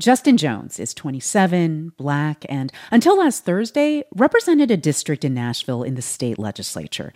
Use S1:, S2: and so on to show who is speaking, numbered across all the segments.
S1: Justin Jones is 27, black, and until last Thursday, represented a district in Nashville in the state legislature.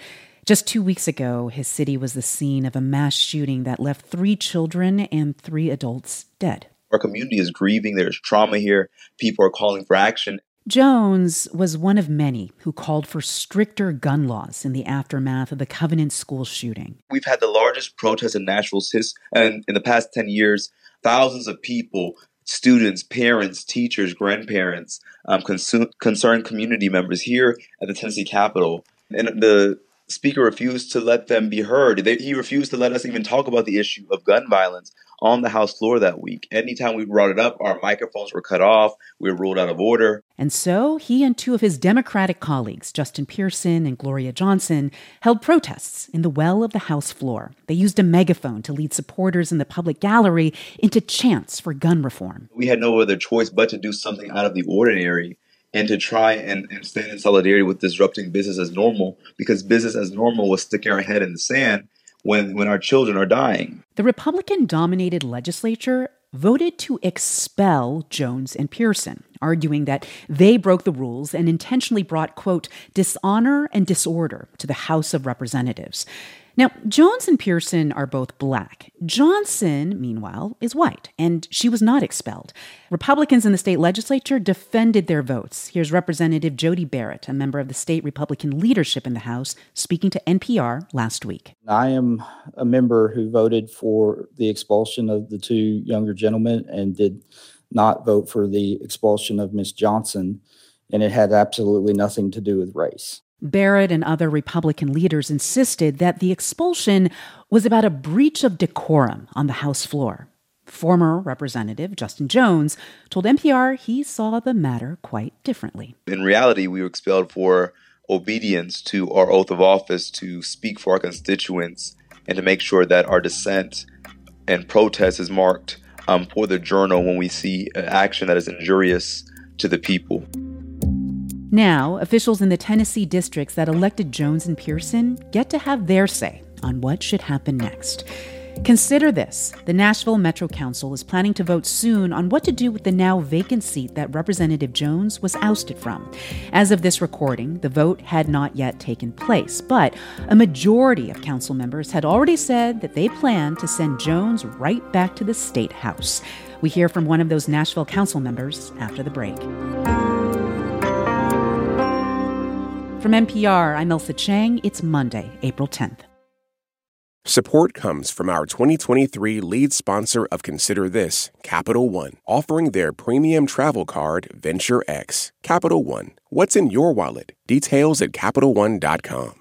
S1: Just two weeks ago, his city was the scene of a mass shooting that left three children and three adults dead.
S2: Our community is grieving. There's trauma here. People are calling for action.
S1: Jones was one of many who called for stricter gun laws in the aftermath of the Covenant School shooting.
S2: We've had the largest protest in Nashville's history, and in the past 10 years, thousands of people students, parents, teachers, grandparents, um, consu- concerned community members here at the Tennessee Capitol. And the speaker refused to let them be heard. They, he refused to let us even talk about the issue of gun violence on the House floor that week. Anytime we brought it up, our microphones were cut off, we were ruled out of order.
S1: And so he and two of his Democratic colleagues, Justin Pearson and Gloria Johnson, held protests in the well of the House floor. They used a megaphone to lead supporters in the public gallery into chants for gun reform.
S2: We had no other choice but to do something out of the ordinary and to try and, and stand in solidarity with disrupting business as normal because business as normal was sticking our head in the sand when, when our children are dying.
S1: The Republican dominated legislature voted to expel Jones and Pearson, arguing that they broke the rules and intentionally brought, quote, dishonor and disorder to the House of Representatives. Now, Jones and Pearson are both black. Johnson, meanwhile, is white, and she was not expelled. Republicans in the state legislature defended their votes. Here's Representative Jody Barrett, a member of the state Republican leadership in the House, speaking to NPR last week.
S3: I am a member who voted for the expulsion of the two younger gentlemen and did not vote for the expulsion of Miss Johnson, and it had absolutely nothing to do with race.
S1: Barrett and other Republican leaders insisted that the expulsion was about a breach of decorum on the House floor. Former Representative Justin Jones told NPR he saw the matter quite differently.
S2: In reality, we were expelled for obedience to our oath of office to speak for our constituents and to make sure that our dissent and protest is marked um, for the journal when we see action that is injurious to the people.
S1: Now, officials in the Tennessee districts that elected Jones and Pearson get to have their say on what should happen next. Consider this the Nashville Metro Council is planning to vote soon on what to do with the now vacant seat that Representative Jones was ousted from. As of this recording, the vote had not yet taken place, but a majority of council members had already said that they plan to send Jones right back to the state house. We hear from one of those Nashville council members after the break. From NPR, I'm Ailsa Chang. It's Monday, April 10th.
S4: Support comes from our 2023 lead sponsor of Consider This, Capital One, offering their premium travel card, Venture X. Capital One, what's in your wallet? Details at CapitalOne.com.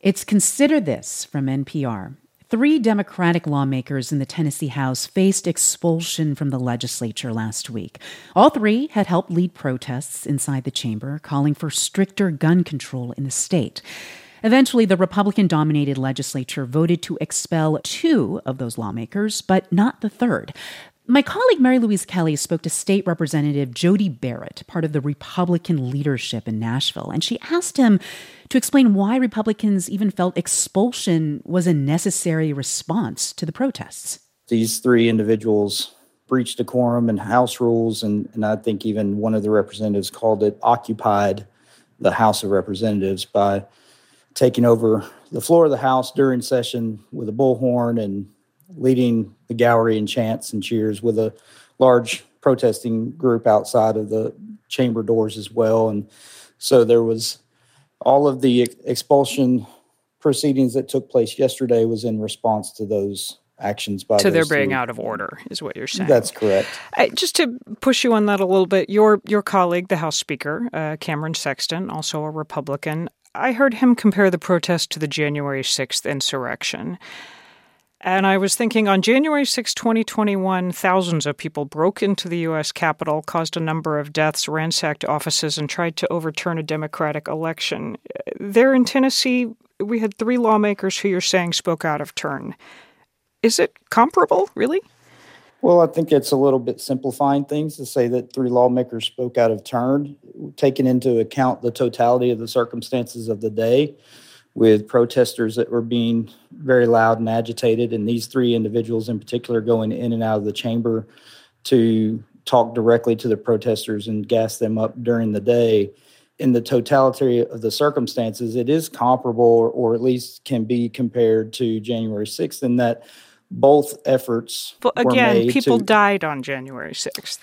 S1: It's Consider This from NPR. Three Democratic lawmakers in the Tennessee House faced expulsion from the legislature last week. All three had helped lead protests inside the chamber, calling for stricter gun control in the state. Eventually, the Republican dominated legislature voted to expel two of those lawmakers, but not the third. My colleague Mary Louise Kelly spoke to State Representative Jody Barrett, part of the Republican leadership in Nashville, and she asked him to explain why Republicans even felt expulsion was a necessary response to the protests.
S3: These three individuals breached decorum and House rules, and, and I think even one of the representatives called it occupied the House of Representatives by taking over the floor of the House during session with a bullhorn and leading the gallery in chants and cheers with a large protesting group outside of the chamber doors as well. And so there was all of the expulsion proceedings that took place yesterday was in response to those actions by
S5: to their being out of order is what you're saying.
S3: That's correct.
S5: I, just to push you on that a little bit, your your colleague, the House Speaker uh, Cameron Sexton, also a Republican, I heard him compare the protest to the January 6th insurrection. And I was thinking on January 6, 2021, thousands of people broke into the U.S. Capitol, caused a number of deaths, ransacked offices, and tried to overturn a Democratic election. There in Tennessee, we had three lawmakers who you're saying spoke out of turn. Is it comparable, really?
S3: Well, I think it's a little bit simplifying things to say that three lawmakers spoke out of turn, taking into account the totality of the circumstances of the day with protesters that were being very loud and agitated, and these three individuals in particular going in and out of the chamber to talk directly to the protesters and gas them up during the day. In the totality of the circumstances, it is comparable or at least can be compared to January 6th in that both efforts.
S5: Well, again, people to, died on January 6th.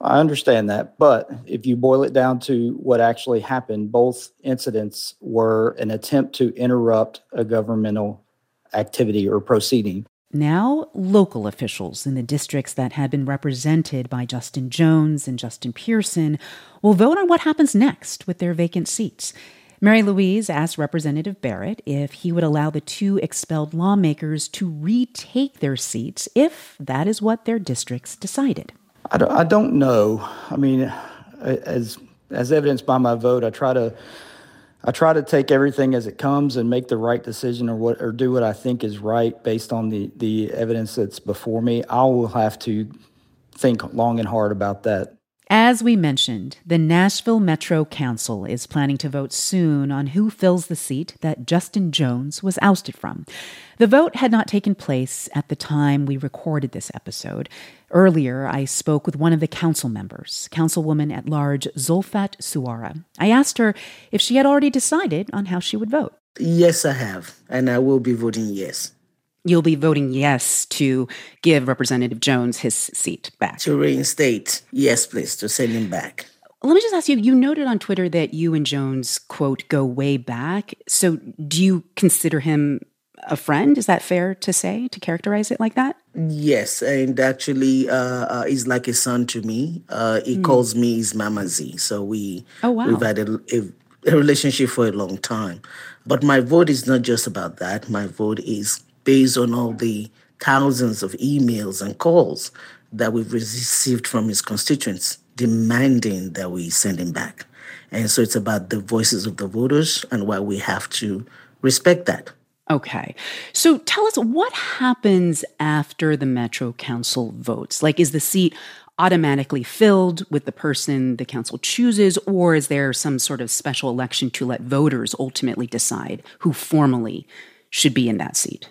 S3: I understand that. But if you boil it down to what actually happened, both incidents were an attempt to interrupt a governmental activity or proceeding.
S1: Now, local officials in the districts that had been represented by Justin Jones and Justin Pearson will vote on what happens next with their vacant seats. Mary Louise asked Representative Barrett if he would allow the two expelled lawmakers to retake their seats if that is what their districts decided.
S3: I don't, I don't know. I mean, as as evidenced by my vote, I try to I try to take everything as it comes and make the right decision or what or do what I think is right based on the the evidence that's before me. I will have to think long and hard about that.
S1: As we mentioned, the Nashville Metro Council is planning to vote soon on who fills the seat that Justin Jones was ousted from. The vote had not taken place at the time we recorded this episode. Earlier, I spoke with one of the council members, Councilwoman at Large Zulfat Suara. I asked her if she had already decided on how she would vote.
S6: Yes, I have, and I will be voting yes
S1: you'll be voting yes to give Representative Jones his seat back.
S6: To reinstate, yes, please, to send him back.
S1: Let me just ask you you noted on Twitter that you and Jones, quote, go way back. So do you consider him a friend? Is that fair to say, to characterize it like that?
S6: Yes, and actually, uh, uh, he's like a son to me. Uh, he mm. calls me his Mama Z. So we,
S1: oh, wow.
S6: we've had a, a, a relationship for a long time. But my vote is not just about that. My vote is based on all the thousands of emails and calls that we've received from his constituents demanding that we send him back. And so it's about the voices of the voters and why we have to respect that.
S1: Okay. So tell us what happens after the Metro Council votes? Like, is the seat automatically filled with the person the council chooses, or is there some sort of special election to let voters ultimately decide who formally should be in that seat?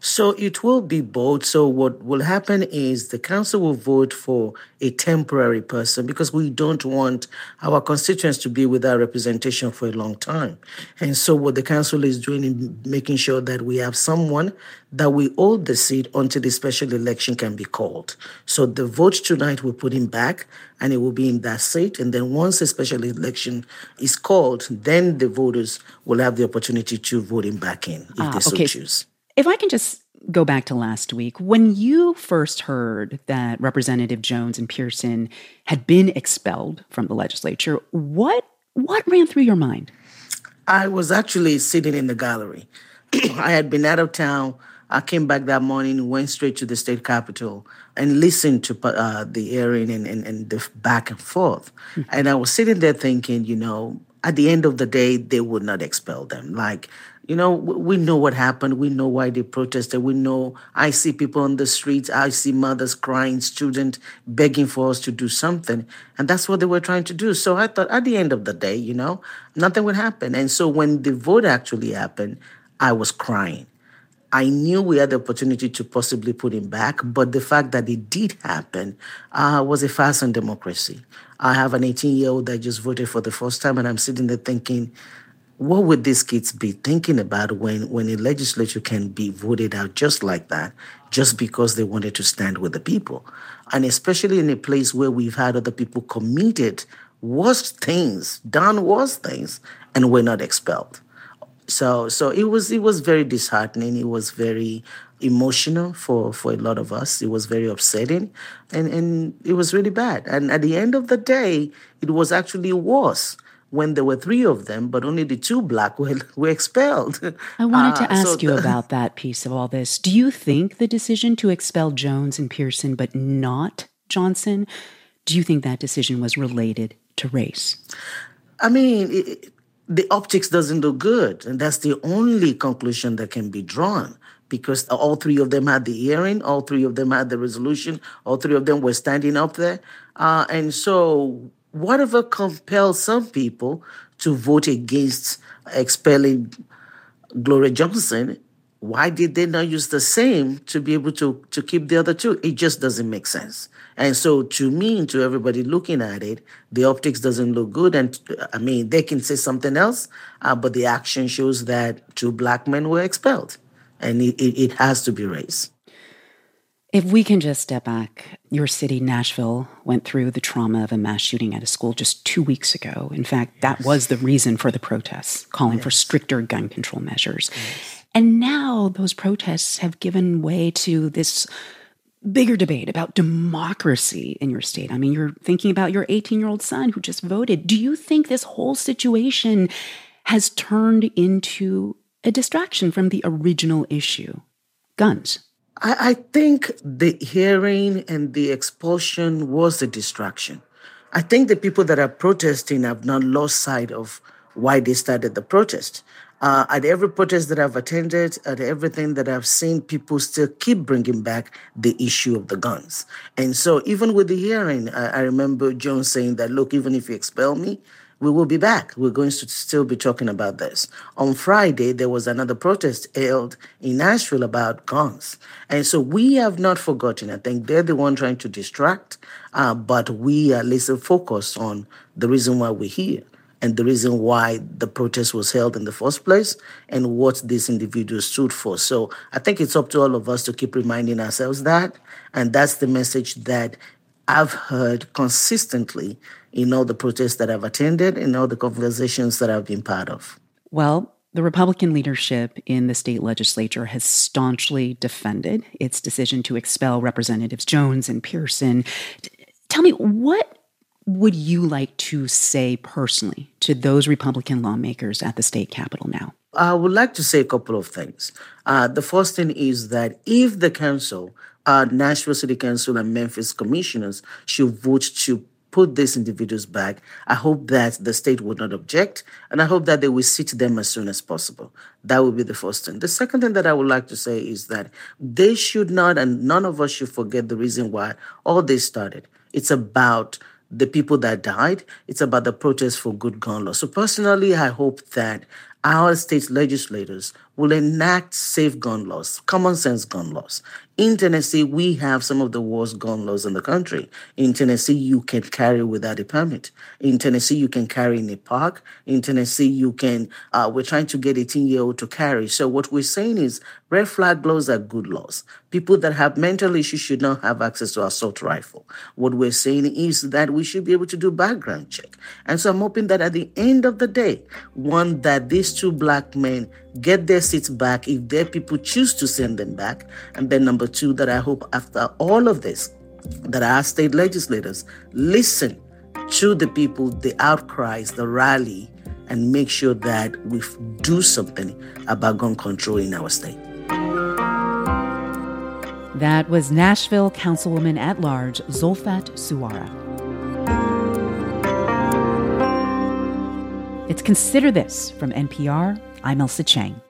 S6: So it will be both. So what will happen is the council will vote for a temporary person because we don't want our constituents to be without representation for a long time. And so what the council is doing is making sure that we have someone that we hold the seat until the special election can be called. So the vote tonight will put him back and it will be in that seat. And then once a special election is called, then the voters will have the opportunity to vote him back in if ah, they so okay. choose.
S1: If I can just go back to last week, when you first heard that Representative Jones and Pearson had been expelled from the legislature, what what ran through your mind?
S6: I was actually sitting in the gallery. I had been out of town. I came back that morning, went straight to the state capitol, and listened to uh, the hearing and, and, and, the back and forth. Mm-hmm. And I was sitting there thinking, you know, at the end of the day, they would not expel them. Like you know, we know what happened. We know why they protested. We know I see people on the streets. I see mothers crying, students begging for us to do something. And that's what they were trying to do. So I thought at the end of the day, you know, nothing would happen. And so when the vote actually happened, I was crying. I knew we had the opportunity to possibly put him back, but the fact that it did happen uh, was a farce on democracy. I have an 18 year old that just voted for the first time, and I'm sitting there thinking, what would these kids be thinking about when, when a legislature can be voted out just like that, just because they wanted to stand with the people? And especially in a place where we've had other people committed worst things, done worse things, and were not expelled. So so it was it was very disheartening. It was very emotional for, for a lot of us. It was very upsetting and, and it was really bad. And at the end of the day, it was actually worse when there were three of them, but only the two black were, were expelled.
S1: I wanted to uh, ask so you about that piece of all this. Do you think the decision to expel Jones and Pearson, but not Johnson, do you think that decision was related to race?
S6: I mean, it, the optics doesn't look good, and that's the only conclusion that can be drawn because all three of them had the hearing, all three of them had the resolution, all three of them were standing up there. Uh, and so whatever compels some people to vote against expelling Gloria Johnson why did they not use the same to be able to, to keep the other two? It just doesn't make sense. And so to me and to everybody looking at it, the optics doesn't look good. And I mean, they can say something else, uh, but the action shows that two black men were expelled. And it, it, it has to be raised.
S1: If we can just step back, your city, Nashville, went through the trauma of a mass shooting at a school just two weeks ago. In fact, that was the reason for the protests, calling yes. for stricter gun control measures. Yes. And now those protests have given way to this bigger debate about democracy in your state. I mean, you're thinking about your 18 year old son who just voted. Do you think this whole situation has turned into a distraction from the original issue guns?
S6: I, I think the hearing and the expulsion was a distraction. I think the people that are protesting have not lost sight of why they started the protest. Uh, at every protest that I've attended, at everything that I've seen, people still keep bringing back the issue of the guns. And so, even with the hearing, I, I remember Jones saying that, look, even if you expel me, we will be back. We're going to still be talking about this. On Friday, there was another protest held in Nashville about guns. And so we have not forgotten. I think they're the one trying to distract, uh, but we are less focused on the reason why we're here and the reason why the protest was held in the first place and what these individuals stood for. So I think it's up to all of us to keep reminding ourselves that. And that's the message that I've heard consistently in all the protests that I've attended, in all the conversations that I've been part of.
S1: Well, the Republican leadership in the state legislature has staunchly defended its decision to expel Representatives Jones and Pearson. Tell me, what would you like to say personally to those Republican lawmakers at the state capitol now?
S6: I would like to say a couple of things. Uh, the first thing is that if the council, uh, Nashville City Council and Memphis commissioners should vote to put these individuals back, I hope that the state would not object, and I hope that they will sit them as soon as possible. That would be the first thing. The second thing that I would like to say is that they should not, and none of us should forget the reason why all this started. It's about the people that died. It's about the protest for good gun law. So personally, I hope that our state legislators will enact safe gun laws, common sense gun laws. In Tennessee, we have some of the worst gun laws in the country. In Tennessee, you can carry without a permit. In Tennessee, you can carry in a park. In Tennessee, you can, uh, we're trying to get 18 year old to carry. So what we're saying is red flag laws are good laws. People that have mental issues should not have access to assault rifle. What we're saying is that we should be able to do background check. And so I'm hoping that at the end of the day, one, that these two black men get their seats back if their people choose to send them back. And then number two, that I hope after all of this, that our state legislators listen to the people, the outcries, the rally, and make sure that we do something about gun control in our state.
S1: That was Nashville Councilwoman at Large Zulfat Suara. It's Consider This from NPR I'm Ailsa Chang.